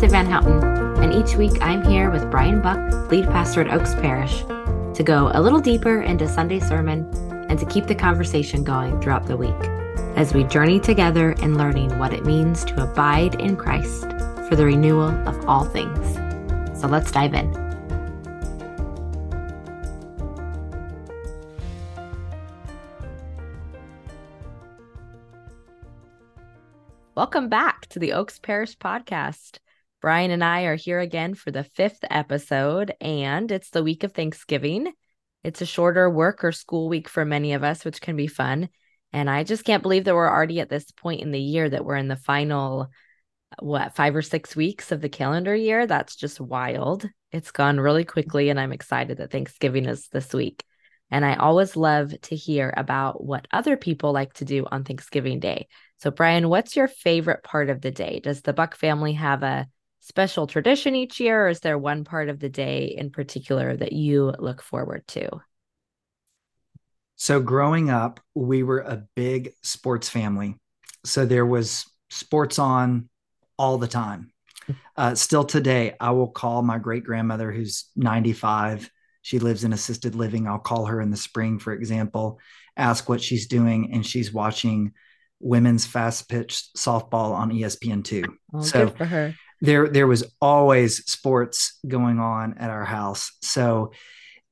Martha Van Houten, and each week I'm here with Bryan Buck, lead pastor at Oaks Parish, to go a little deeper into Sunday sermon and to keep the conversation going throughout the week as we journey together in learning what it means to abide in Christ for the renewal of all things. So let's dive in. Welcome back to the Oaks Parish podcast. Bryan and I are here again for the fifth episode, and it's the week of Thanksgiving. It's a shorter work or school week for many of us, which can be fun. And I just can't believe that we're already at this point in the year that we're in the final, what, five or six weeks of the calendar year. That's just wild. It's gone really quickly. And I'm excited that Thanksgiving is this week. And I always love to hear about what other people like to do on Thanksgiving Day. So, Bryan, what's your favorite part of the day? Does the Buck family have a special tradition each year, or is there one part of the day in particular that you look forward to? So, growing up, we were a big sports family. So, there was sports on all the time. Uh, still today, I will call my great grandmother, who's 95 she lives in assisted living. I'll call her in the spring, for example, ask what she's doing, and she's watching women's fast pitch softball on ESPN2. Oh, so good for her. There, there was always sports going on at our house. So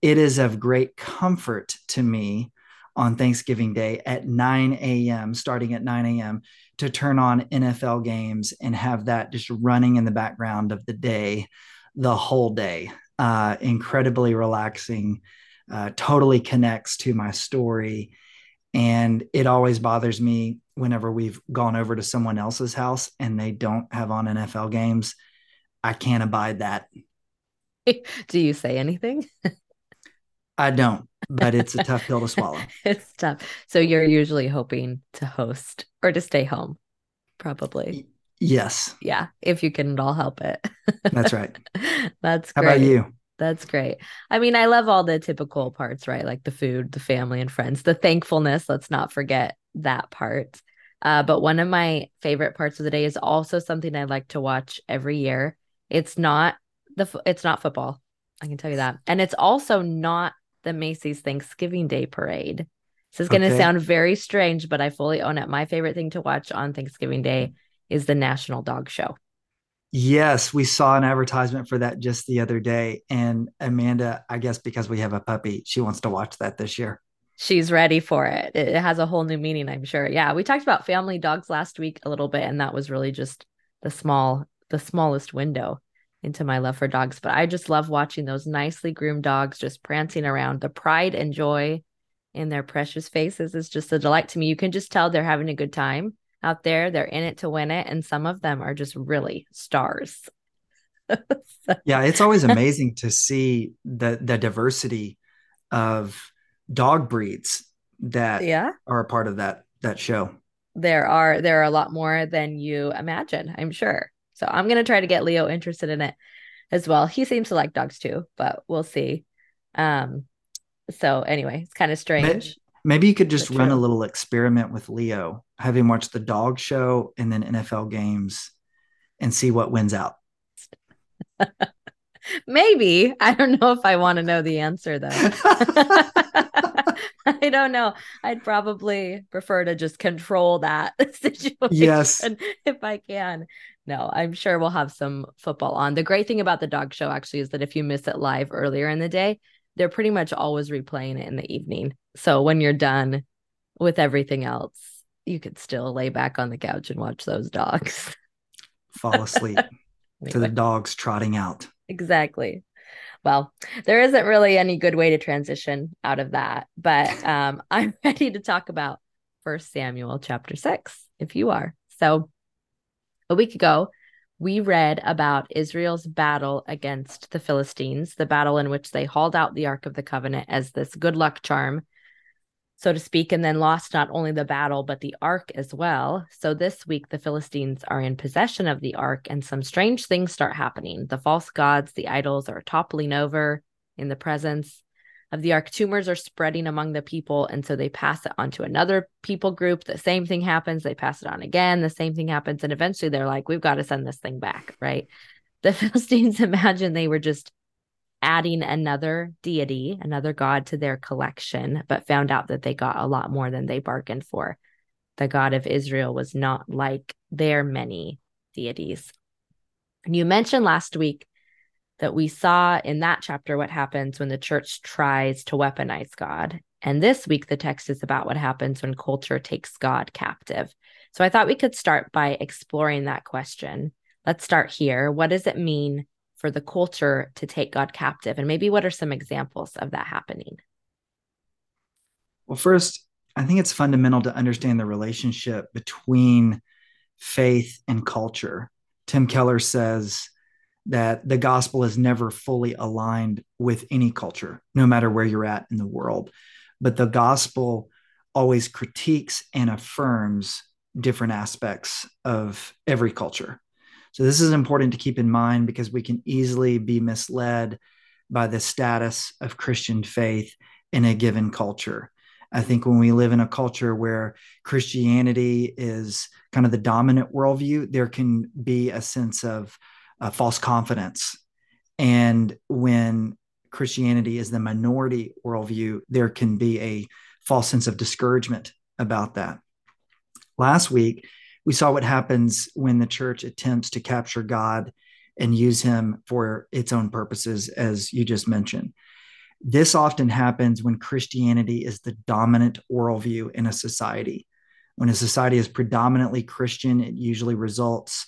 it is of great comfort to me on Thanksgiving Day at 9 a.m., starting at 9 a.m., to turn on NFL games and have that just running in the background of the day the whole day uh, incredibly relaxing, uh, totally connects to my story. And it always bothers me whenever we've gone over to someone else's house and they don't have on NFL games. I can't abide that. Do you say anything? I don't, but it's a tough pill to swallow. it's tough. So you're usually hoping to host or to stay home, probably. Yes. Yeah, if you can at all help it. That's right. That's How great. about you? That's great. I mean, I love all the typical parts, right? Like the food, the family and friends, the thankfulness. Let's not forget that part. Uh, but one of my favorite parts of the day is also something I like to watch every year. It's not the it's not football. I can tell you that. And it's also not the Macy's Thanksgiving Day parade. This is going to okay. sound very strange, but I fully own it. My favorite thing to watch on Thanksgiving Day is the National Dog Show. Yes, we saw an advertisement for that just the other day. And Amanda, I guess because we have a puppy, she wants to watch that this year. She's ready for it. It has a whole new meaning, I'm sure. Yeah, we talked about family dogs last week a little bit, and that was really just the small, the smallest window into my love for dogs. But I just love watching those nicely groomed dogs just prancing around. The pride and joy in their precious faces is just a delight to me. You can just tell they're having a good time out there. They're in it to win it. And some of them are just really stars. yeah, it's always amazing to see the the diversity of dog breeds that yeah. are a part of that that show. There are there are a lot more than you imagine, I'm sure. So I'm gonna try to get Leo interested in it as well. He seems to like dogs too, but we'll see. Um so anyway, it's kind of strange. Maybe you could just run a little experiment with Leo, have him watch the dog show and then NFL games and see what wins out. Maybe. I don't know if I want to know the answer though. I don't know. I'd probably prefer to just control that situation yes. if I can. No, I'm sure we'll have some football on. The great thing about the dog show actually is that if you miss it live earlier in the day, they're pretty much always replaying it in the evening. So when you're done with everything else, you could still lay back on the couch and watch those dogs. Fall asleep anyway. to the dogs trotting out. Exactly. Well, there isn't really any good way to transition out of that, but um, I'm ready to talk about First Samuel chapter six, if you are. So a week ago, we read about Israel's battle against the Philistines, the battle in which they hauled out the Ark of the Covenant as this good luck charm, so to speak, and then lost not only the battle, but the Ark as well. So this week, the Philistines are in possession of the Ark, and some strange things start happening. The false gods, the idols, are toppling over in the presence of the ark tumors are spreading among the people and so they pass it on to another people group. The same thing happens. They pass it on again. The same thing happens. And eventually they're like we've got to send this thing back right? The Philistines imagined they were just adding another deity, another god to their collection, but found out that they got a lot more than they bargained for. The God of Israel was not like their many deities. And you mentioned last week that we saw in that chapter what happens when the church tries to weaponize God. And this week, the text is about what happens when culture takes God captive. So I thought we could start by exploring that question. Let's start here. What does it mean for the culture to take God captive? And maybe what are some examples of that happening? Well, first, I think it's fundamental to understand the relationship between faith and culture. Tim Keller says that the gospel is never fully aligned with any culture, no matter where you're at in the world. But the gospel always critiques and affirms different aspects of every culture. So, this is important to keep in mind because we can easily be misled by the status of Christian faith in a given culture. I think when we live in a culture where Christianity is kind of the dominant worldview, there can be a sense of uh, false confidence. And when Christianity is the minority worldview, there can be a false sense of discouragement about that. Last week, we saw what happens when the church attempts to capture God and use him for its own purposes, as you just mentioned. This often happens when Christianity is the dominant worldview in a society. When a society is predominantly Christian, it usually results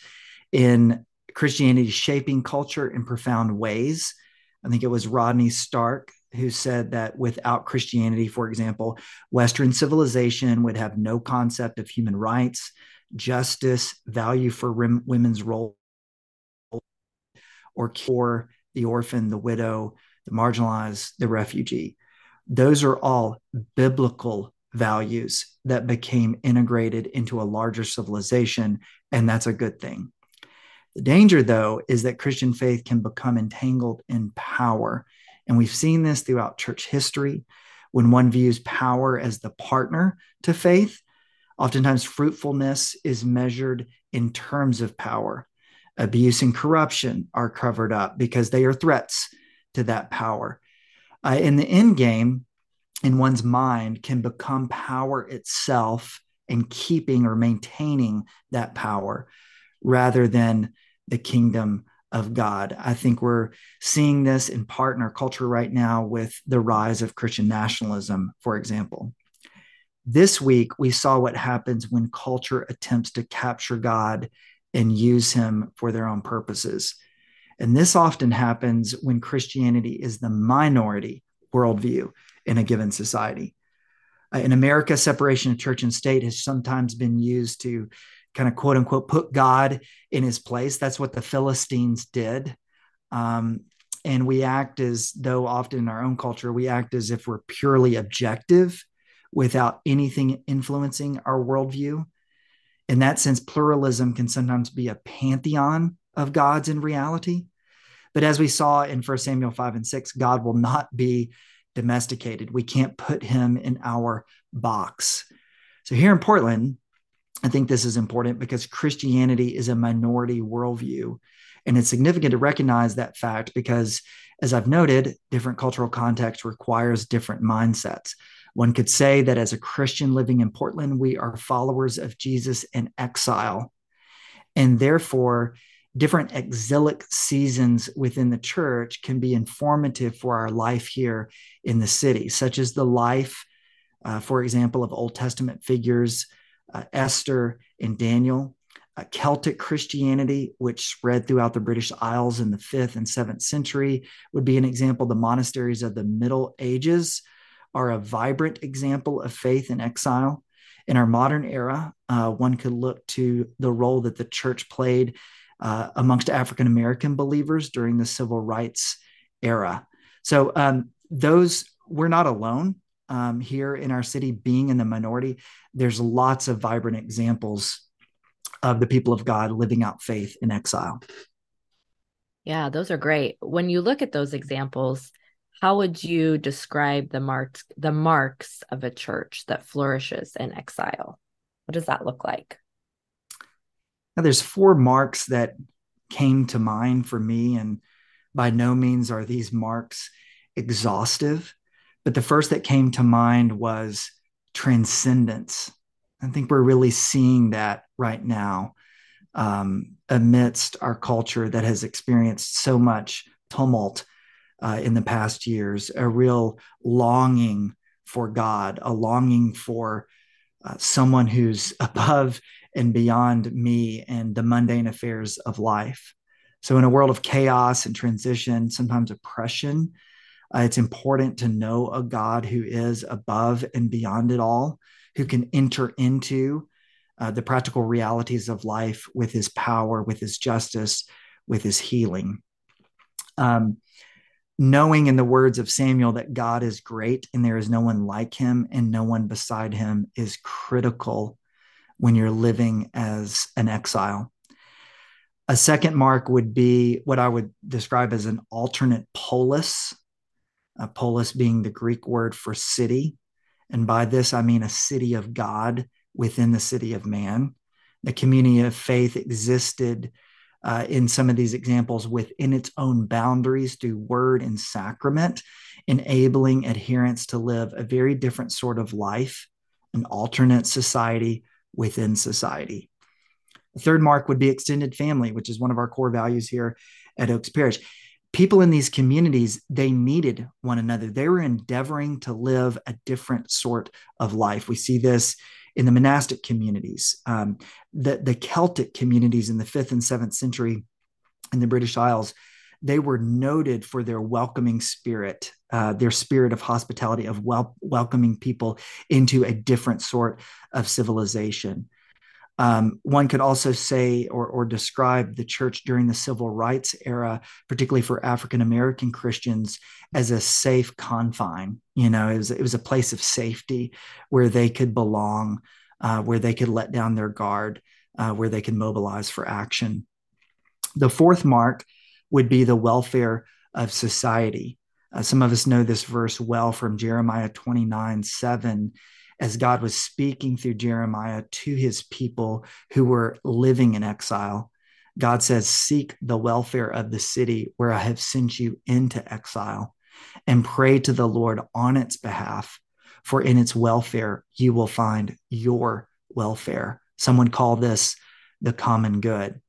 in Christianity shaping culture in profound ways. I think it was Rodney Stark who said that without Christianity, for example, Western civilization would have no concept of human rights, justice, value for women's role, or cure the orphan, the widow, the marginalized, the refugee. Those are all biblical values that became integrated into a larger civilization, and that's a good thing. The danger, though, is that Christian faith can become entangled in power. And we've seen this throughout church history. When one views power as the partner to faith, oftentimes fruitfulness is measured in terms of power. Abuse and corruption are covered up because they are threats to that power. Uh, in the end game, in one's mind, can become power itself and keeping or maintaining that power rather than the kingdom of God. I think we're seeing this in part in our culture right now with the rise of Christian nationalism, for example. This week, we saw what happens when culture attempts to capture God and use him for their own purposes. And this often happens when Christianity is the minority worldview in a given society. Uh, in America, separation of church and state has sometimes been used to kind of quote unquote put God in his place. That's what the Philistines did. Um, and we act as though often in our own culture, we act as if we're purely objective without anything influencing our worldview. In that sense, pluralism can sometimes be a pantheon of gods in reality. But as we saw in 1 Samuel 5 and 6, God will not be domesticated. We can't put him in our box. So here in Portland, I think this is important because Christianity is a minority worldview. And it's significant to recognize that fact because, as I've noted, different cultural context requires different mindsets. One could say that as a Christian living in Portland, we are followers of Jesus in exile. And therefore, different exilic seasons within the church can be informative for our life here in the city, such as the life, uh, for example, of Old Testament figures, uh, Esther and Daniel. Uh, Celtic Christianity, which spread throughout the British Isles in the fifth and seventh century, would be an example. The monasteries of the Middle Ages are a vibrant example of faith in exile. In our modern era, uh, one could look to the role that the church played uh, amongst African American believers during the civil rights era. So um, those we're not alone um, here in our city being in the minority. There's lots of vibrant examples of the people of God living out faith in exile. Yeah, those are great. When you look at those examples, how would you describe the marks the marks of a church that flourishes in exile? What does that look like? Now, there's four marks that came to mind for me. And by no means are these marks exhaustive, but the first that came to mind was transcendence. I think we're really seeing that right now um, amidst our culture that has experienced so much tumult uh, in the past years, a real longing for God, a longing for uh, someone who's above and beyond me and the mundane affairs of life. So, in a world of chaos and transition, sometimes oppression, uh, it's important to know a God who is above and beyond it all, who can enter into uh, the practical realities of life with his power, with his justice, with his healing. Um, knowing in the words of Samuel that God is great and there is no one like him and no one beside him is critical when you're living as an exile. A second mark would be what I would describe as an alternate polis, a polis being the Greek word for city. And by this, I mean a city of God within the city of man. The community of faith existed uh, in some of these examples within its own boundaries through word and sacrament, enabling adherents to live a very different sort of life, an alternate society within society. The third mark would be extended family, which is one of our core values here at Oaks Parish. People in these communities, they needed one another. They were endeavoring to live a different sort of life. We see this in the monastic communities, um, the, the Celtic communities in the fifth and seventh century in the British Isles, they were noted for their welcoming spirit, uh, their spirit of hospitality, of wel- welcoming people into a different sort of civilization. Um, one could also say or, or describe the church during the civil rights era, particularly for African American Christians, as a safe confine. You know, it was, it was a place of safety where they could belong, uh, where they could let down their guard, uh, where they could mobilize for action. The fourth mark would be the welfare of society. Uh, some of us know this verse well from Jeremiah 29 7 as God was speaking through Jeremiah to his people who were living in exile. God says, Seek the welfare of the city where I have sent you into exile and pray to the Lord on its behalf, for in its welfare you will find your welfare. Someone call this the common good.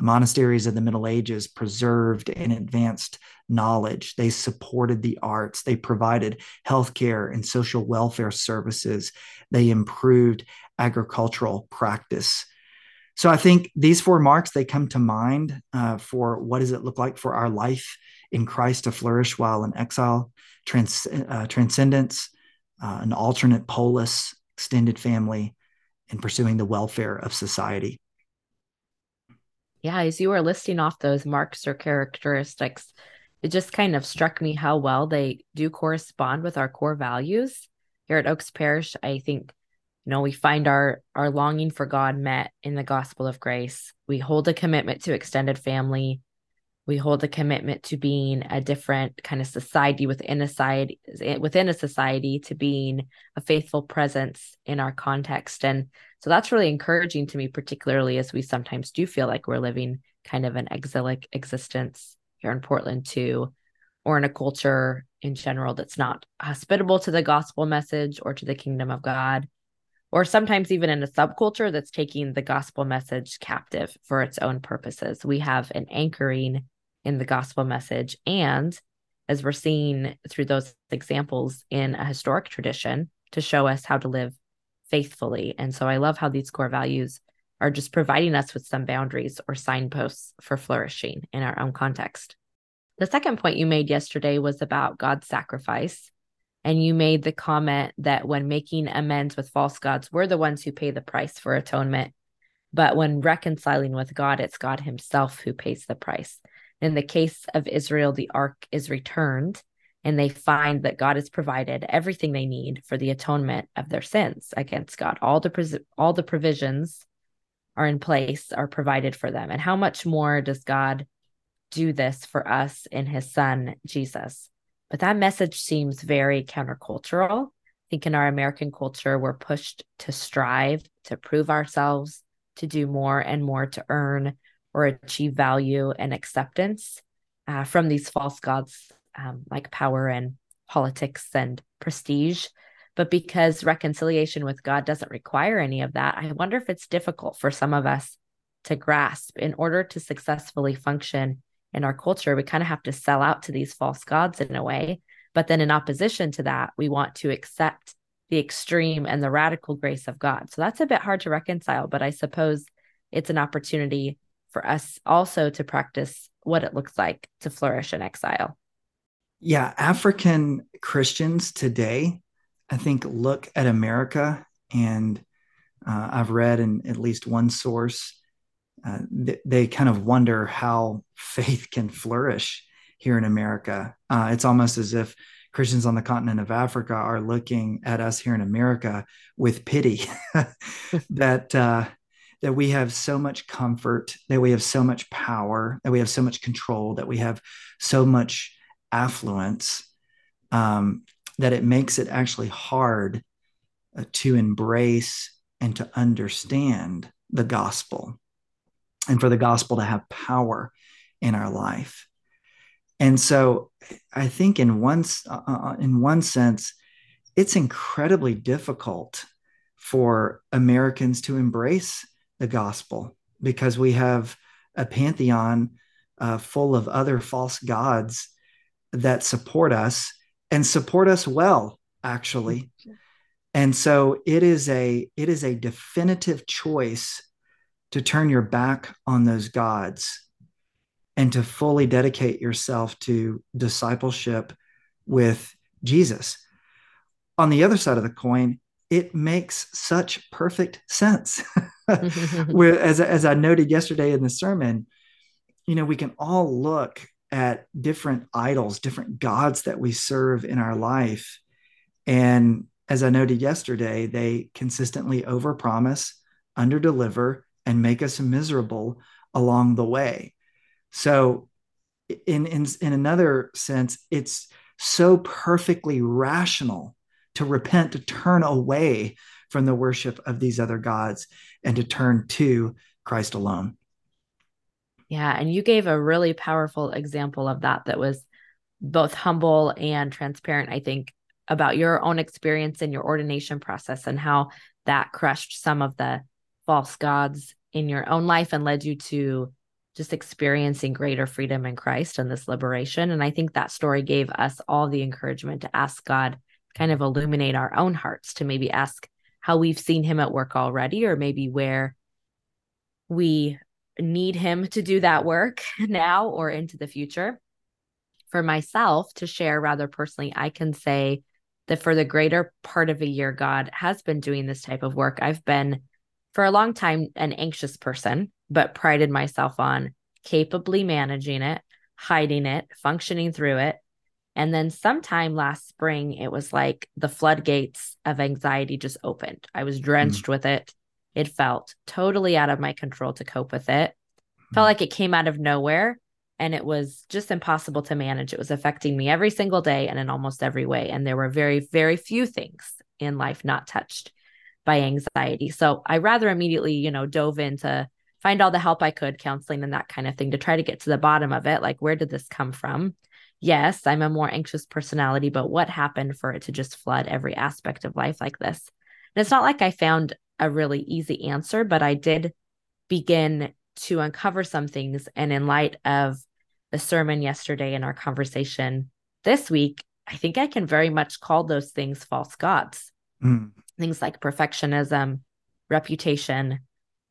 The monasteries of the Middle Ages preserved and advanced knowledge. They supported the arts. They provided healthcare and social welfare services. They improved agricultural practice. So I think these four marks they come to mind uh, for what does it look like for our life in Christ to flourish while in exile, trans, uh, transcendence, uh, an alternate polis, extended family, and pursuing the welfare of society yeah, as you were listing off those marks or characteristics, it just kind of struck me how well they do correspond with our core values here at Oaks Parish. I think, you know, we find our our longing for God met in the gospel of grace. We hold a commitment to extended family. We hold a commitment to being a different kind of society within a society within a society to being a faithful presence in our context. And so that's really encouraging to me, particularly as we sometimes do feel like we're living kind of an exilic existence here in Portland too, or in a culture in general that's not hospitable to the gospel message or to the kingdom of God, or sometimes even in a subculture that's taking the gospel message captive for its own purposes. We have an anchoring in the gospel message. And as we're seeing through those examples in a historic tradition to show us how to live faithfully. And so I love how these core values are just providing us with some boundaries or signposts for flourishing in our own context. The second point you made yesterday was about God's sacrifice. And you made the comment that when making amends with false gods, we're the ones who pay the price for atonement. But when reconciling with God, it's God Himself who pays the price. In the case of Israel, the ark is returned and they find that God has provided everything they need for the atonement of their sins against God. All the all the provisions are in place, are provided for them. And how much more does God do this for us in his son Jesus? But that message seems very countercultural. I think in our American culture, we're pushed to strive, to prove ourselves, to do more and more to earn or achieve value and acceptance uh, from these false gods um, like power and politics and prestige. But because reconciliation with God doesn't require any of that, I wonder if it's difficult for some of us to grasp in order to successfully function in our culture. We kind of have to sell out to these false gods in a way. But then, in opposition to that, we want to accept the extreme and the radical grace of God. So that's a bit hard to reconcile, but I suppose it's an opportunity for us also to practice what it looks like to flourish in exile. Yeah, African Christians today, I think, look at America, and uh, I've read in at least one source, uh, th- they kind of wonder how faith can flourish here in America. Uh, it's almost as if Christians on the continent of Africa are looking at us here in America with pity that uh, that we have so much comfort, that we have so much power, that we have so much control, that we have so much affluence um, that it makes it actually hard uh, to embrace and to understand the gospel and for the gospel to have power in our life. And so I think in one, uh, uh, in one sense, it's incredibly difficult for Americans to embrace the gospel because we have a pantheon uh, full of other false gods that support us and support us well actually. And so it is a it is a definitive choice to turn your back on those gods and to fully dedicate yourself to discipleship with Jesus. On the other side of the coin it makes such perfect sense as, as i noted yesterday in the sermon you know we can all look at different idols, different gods that we serve in our life. And as I noted yesterday, they consistently overpromise, underdeliver, and make us miserable along the way. So, in, in, in another sense, it's so perfectly rational to repent, to turn away from the worship of these other gods and to turn to Christ alone. Yeah. And you gave a really powerful example of that that was both humble and transparent, I think, about your own experience in your ordination process and how that crushed some of the false gods in your own life and led you to just experiencing greater freedom in Christ and this liberation. And I think that story gave us all the encouragement to ask God, kind of illuminate our own hearts, to maybe ask how we've seen Him at work already, or maybe where we need him to do that work now or into the future. For myself to share rather personally, I can say that for the greater part of a year, God has been doing this type of work. I've been for a long time an anxious person, but prided myself on capably managing it, hiding it, functioning through it. And then sometime last spring, it was like the floodgates of anxiety just opened. I was drenched mm. with it. It felt totally out of my control to cope with it. Felt like it came out of nowhere and it was just impossible to manage. It was affecting me every single day and in almost every way. And there were very, very few things in life not touched by anxiety. So I rather immediately, you know, dove in to find all the help I could, counseling and that kind of thing to try to get to the bottom of it. Like, where did this come from? Yes, I'm a more anxious personality, but what happened for it to just flood every aspect of life like this? And it's not like I found a really easy answer, but I did begin to uncover some things. And in light of the sermon yesterday and our conversation this week, I think I can very much call those things false gods. Mm. Things like perfectionism, reputation,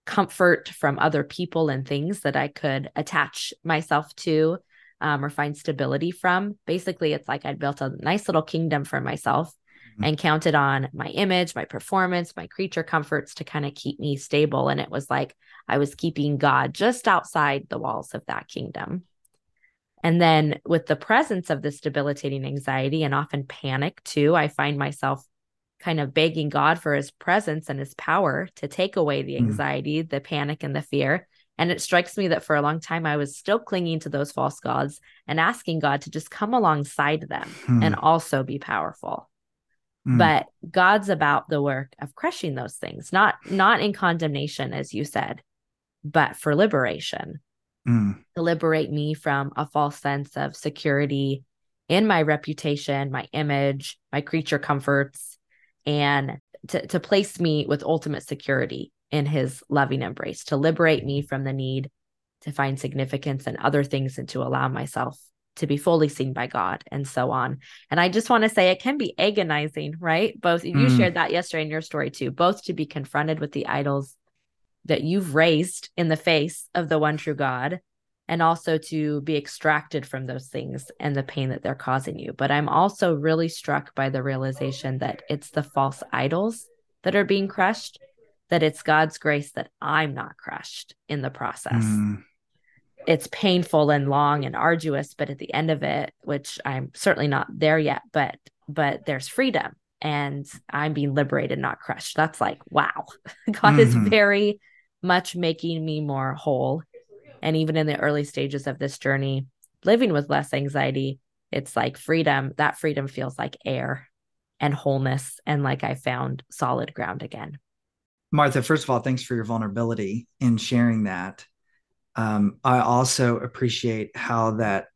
comfort from other people and things that I could attach myself to um, or find stability from. Basically, it's like I'd built a nice little kingdom for myself mm-hmm. and counted on my image, my performance, my creature comforts to kind of keep me stable. And it was like I was keeping God just outside the walls of that kingdom. And then with the presence of this debilitating anxiety and often panic too, I find myself kind of begging God for his presence and his power to take away the mm-hmm. anxiety, mm. the panic, and the fear. And it strikes me that for a long time, I was still clinging to those false gods and asking God to just come alongside them mm. and also be powerful. Mm. But God's about the work of crushing those things, not not in condemnation, as you said, but for liberation. mm. to liberate me from a false sense of security in my reputation, my image, my creature comforts, and to, to place me with ultimate security in his loving embrace, to liberate me from the need to find significance and other things and to allow myself to be fully seen by God and so on. And I just want to say it can be agonizing, right? Both you mm. shared that yesterday in your story too, both to be confronted with the idols that you've raised in the face of the one true God and also to be extracted from those things and the pain that they're causing you. But I'm also really struck by the realization that it's the false idols that are being crushed, that it's God's grace that I'm not crushed in the process. Mm. It's painful and long and arduous, but at the end of it, which I'm certainly not there yet, but but there's freedom and I'm being liberated, not crushed. That's like, wow. God mm-hmm. is very much making me more whole and even in the early stages of this journey, living with less anxiety, it's like freedom. That freedom feels like air and wholeness, and like I found solid ground again. Martha, first of all, thanks for your vulnerability in sharing that. Um, I also appreciate how that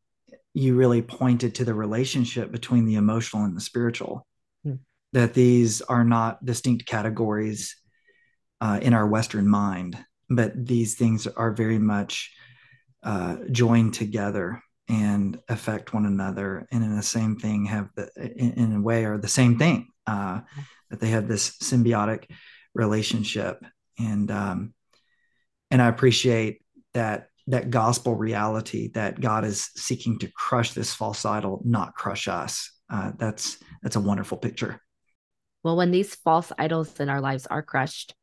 you really pointed to the relationship between the emotional and the spiritual, mm. that these are not distinct categories uh, in our Western mind, but these things are very much uh, joined together and affect one another and in the same thing have the in, in a way are the same thing uh, that they have this symbiotic relationship. And um, and i appreciate that that gospel reality that god is seeking to crush this false idol not crush us. Uh, that's that's a wonderful picture. Well when these false idols in our lives are crushed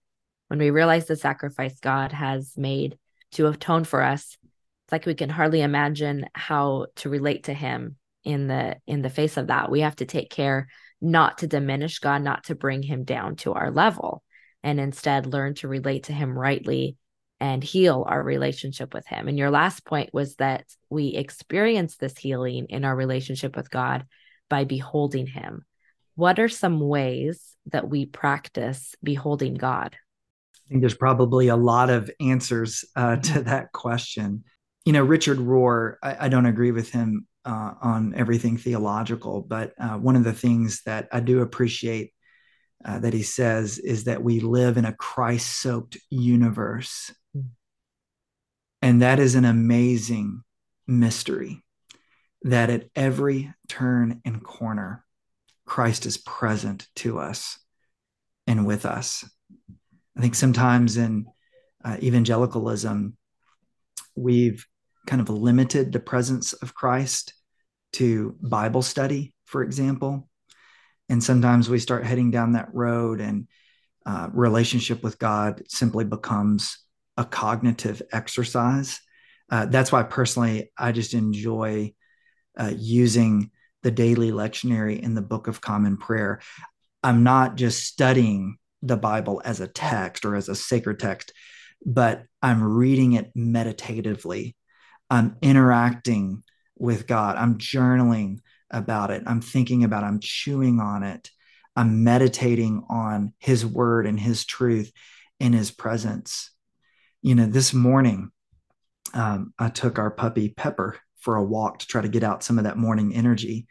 when we realize the sacrifice God has made to atone for us, it's like we can hardly imagine how to relate to him in the in the face of that. We have to take care not to diminish God, not to bring him down to our level, and instead learn to relate to him rightly and heal our relationship with him. And your last point was that we experience this healing in our relationship with God by beholding him. What are some ways that we practice beholding God? I think there's probably a lot of answers uh, to mm-hmm. that question. You know, Richard Rohr, I, I don't agree with him uh, on everything theological, but uh, one of the things that I do appreciate uh, that he says is that we live in a Christ soaked universe. Mm. And that is an amazing mystery that at every turn and corner, Christ is present to us and with us. I think sometimes in uh, evangelicalism, we've kind of limited the presence of Christ to Bible study, for example. And sometimes we start heading down that road, and uh, relationship with God simply becomes a cognitive exercise. Uh, that's why personally, I just enjoy uh, using the daily lectionary in the Book of Common Prayer. I'm not just studying the Bible as a text or as a sacred text, but I'm reading it meditatively. I'm interacting with God. I'm journaling about it. I'm thinking about. I'm chewing on it. I'm meditating on his word and his truth in his presence. You know, this morning, um, I took our puppy Pepper for a walk to try to get out some of that morning energy.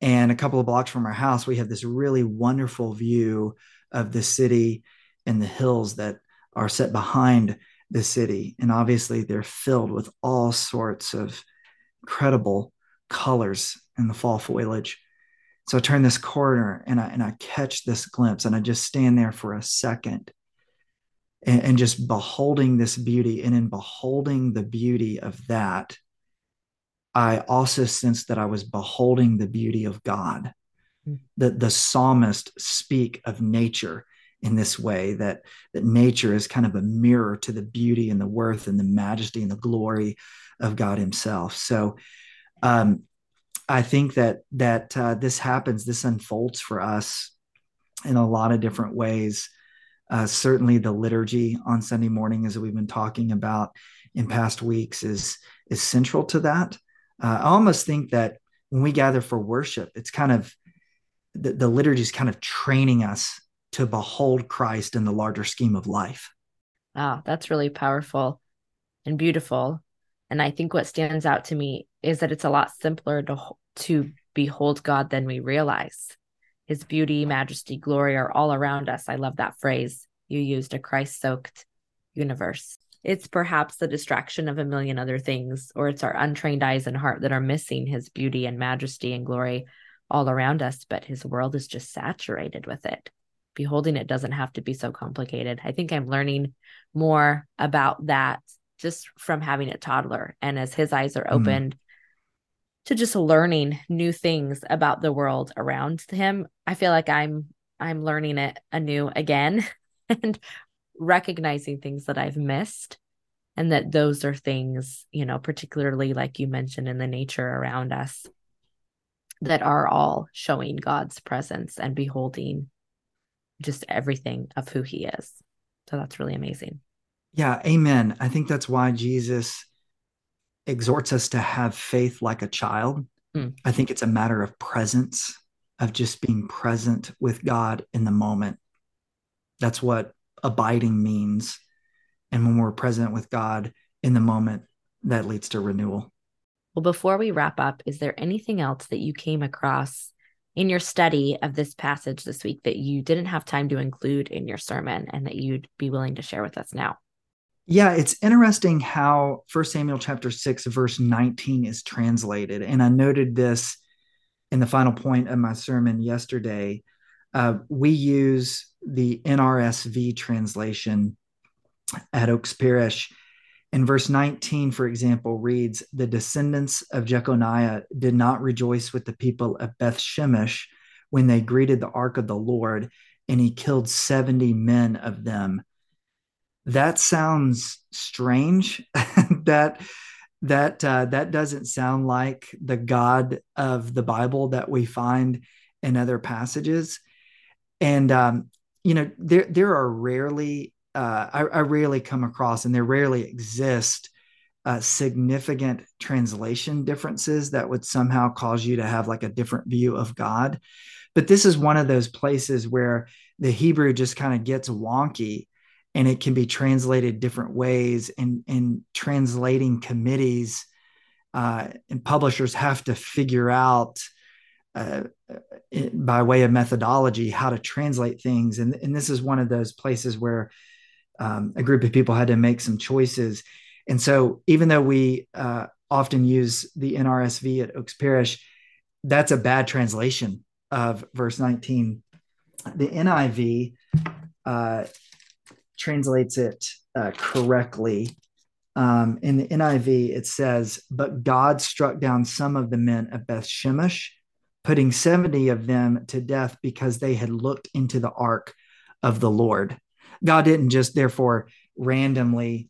And a couple of blocks from our house, we have this really wonderful view of the city and the hills that are set behind the city. And obviously, they're filled with all sorts of incredible colors in the fall foliage. So I turn this corner and I, and I catch this glimpse and I just stand there for a second and, and just beholding this beauty. And in beholding the beauty of that, I also sensed that I was beholding the beauty of God hmm. That the psalmist speak of nature in this way that that nature is kind of a mirror to the beauty and the worth and the majesty and the glory of God Himself. So, um, I think that that uh, this happens, this unfolds for us in a lot of different ways. Uh, certainly, the liturgy on Sunday morning, as we've been talking about in past weeks, is is central to that. Uh, I almost think that when we gather for worship, it's kind of the, the liturgy is kind of training us to behold Christ in the larger scheme of life. Wow, that's really powerful. and beautiful. And I think what stands out to me is that it's a lot simpler to to behold God than we realize. His beauty, majesty, glory are all around us. I love that phrase you used a Christ soaked universe. It's perhaps the distraction of a million other things, or it's our untrained eyes and heart that are missing his beauty and majesty and glory all around us, but his world is just saturated with it. Beholding it doesn't have to be so complicated. I think I'm learning more about that just from having a toddler. And as his eyes are mm-hmm. opened, mm to just learning new things about the world around him i feel like i'm i'm learning it anew again and recognizing things that i've missed and that those are things you know particularly like you mentioned in the nature around us that are all showing god's presence and beholding just everything of who he is so that's really amazing yeah amen i think that's why jesus exhorts us to have faith like a child. Mm. I think it's a matter of presence, of just being present with God in the moment. That's what abiding means. And when we're present with God in the moment, that leads to renewal. Well, before we wrap up, is there anything else that you came across in your study of this passage this week that you didn't have time to include in your sermon and that you'd be willing to share with us now? Yeah, it's interesting how First Samuel chapter 6 verse 19 is translated. And I noted this in the final point of my sermon yesterday. Uh, we use the NRSV translation at Oaks Parish. And verse 19, for example, reads The descendants of Jeconiah did not rejoice with the people of Beth Shemesh when they greeted the ark of the Lord, and he killed 70 men of them that sounds strange. That that uh, that doesn't sound like the god of the bible that we find in other passages. And um, you know there there are rarely uh, I, I, rarely come across and there rarely exist uh, significant translation differences that would somehow cause you to have like a different view of god. But this is one of those places where the hebrew just kind of gets wonky and it can be translated different ways and and translating committees uh, and publishers have to figure out uh, by way of methodology how to translate things. And, and this is one of those places where um, a group of people had to make some choices. And so even though we uh, often use the nrsv at oaks parish that's a bad translation of verse 19 the niv uh, translates it uh, correctly. Um, in the NIV, it says, But God struck down some of the men of Beth Shemesh, putting 70 of them to death because they had looked into the ark of the Lord. God didn't just, therefore, randomly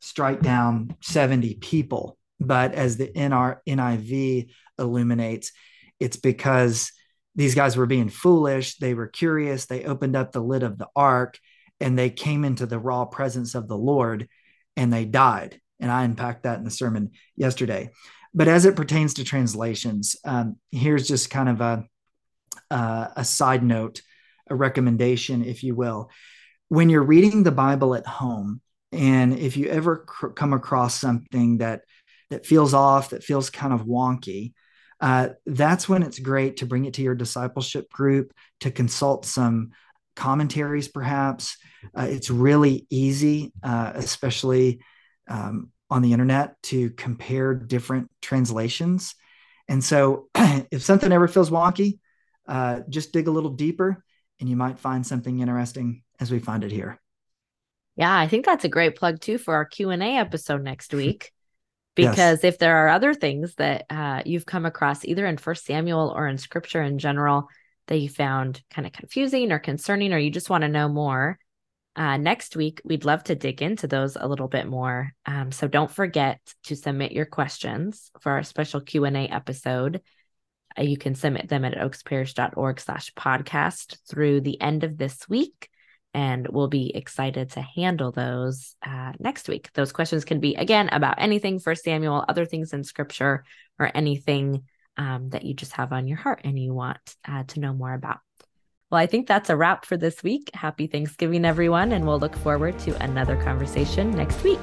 strike down 70 people, but as the NR, NIV illuminates, it's because these guys were being foolish. They were curious. They opened up the lid of the ark and they came into the raw presence of the Lord and they died. And I unpacked that in the sermon yesterday. But as it pertains to translations, um, here's just kind of a, uh, a side note, a recommendation, if you will. When you're reading the Bible at home, and if you ever cr- come across something that that feels off, that feels kind of wonky, uh, that's when it's great to bring it to your discipleship group to consult some commentaries, perhaps. Uh, it's really easy, uh, especially um, on the internet, to compare different translations. And so, if something ever feels wonky, uh, just dig a little deeper and you might find something interesting as we find it here. Yeah, I think that's a great plug too for our Q&A episode next week. Because yes. if there are other things that uh, you've come across either in First Samuel or in Scripture in general that you found kind of confusing or concerning, or you just want to know more, uh, next week we'd love to dig into those a little bit more. Um, so don't forget to submit your questions for our special Q and A episode. Uh, you can submit them at oaksparish.org slash podcast through the end of this week. And we'll be excited to handle those uh, next week. Those questions can be, again, about anything for Samuel, other things in scripture, or anything um, that you just have on your heart and you want uh, to know more about. Well, I think that's a wrap for this week. Happy Thanksgiving, everyone, and we'll look forward to another conversation next week.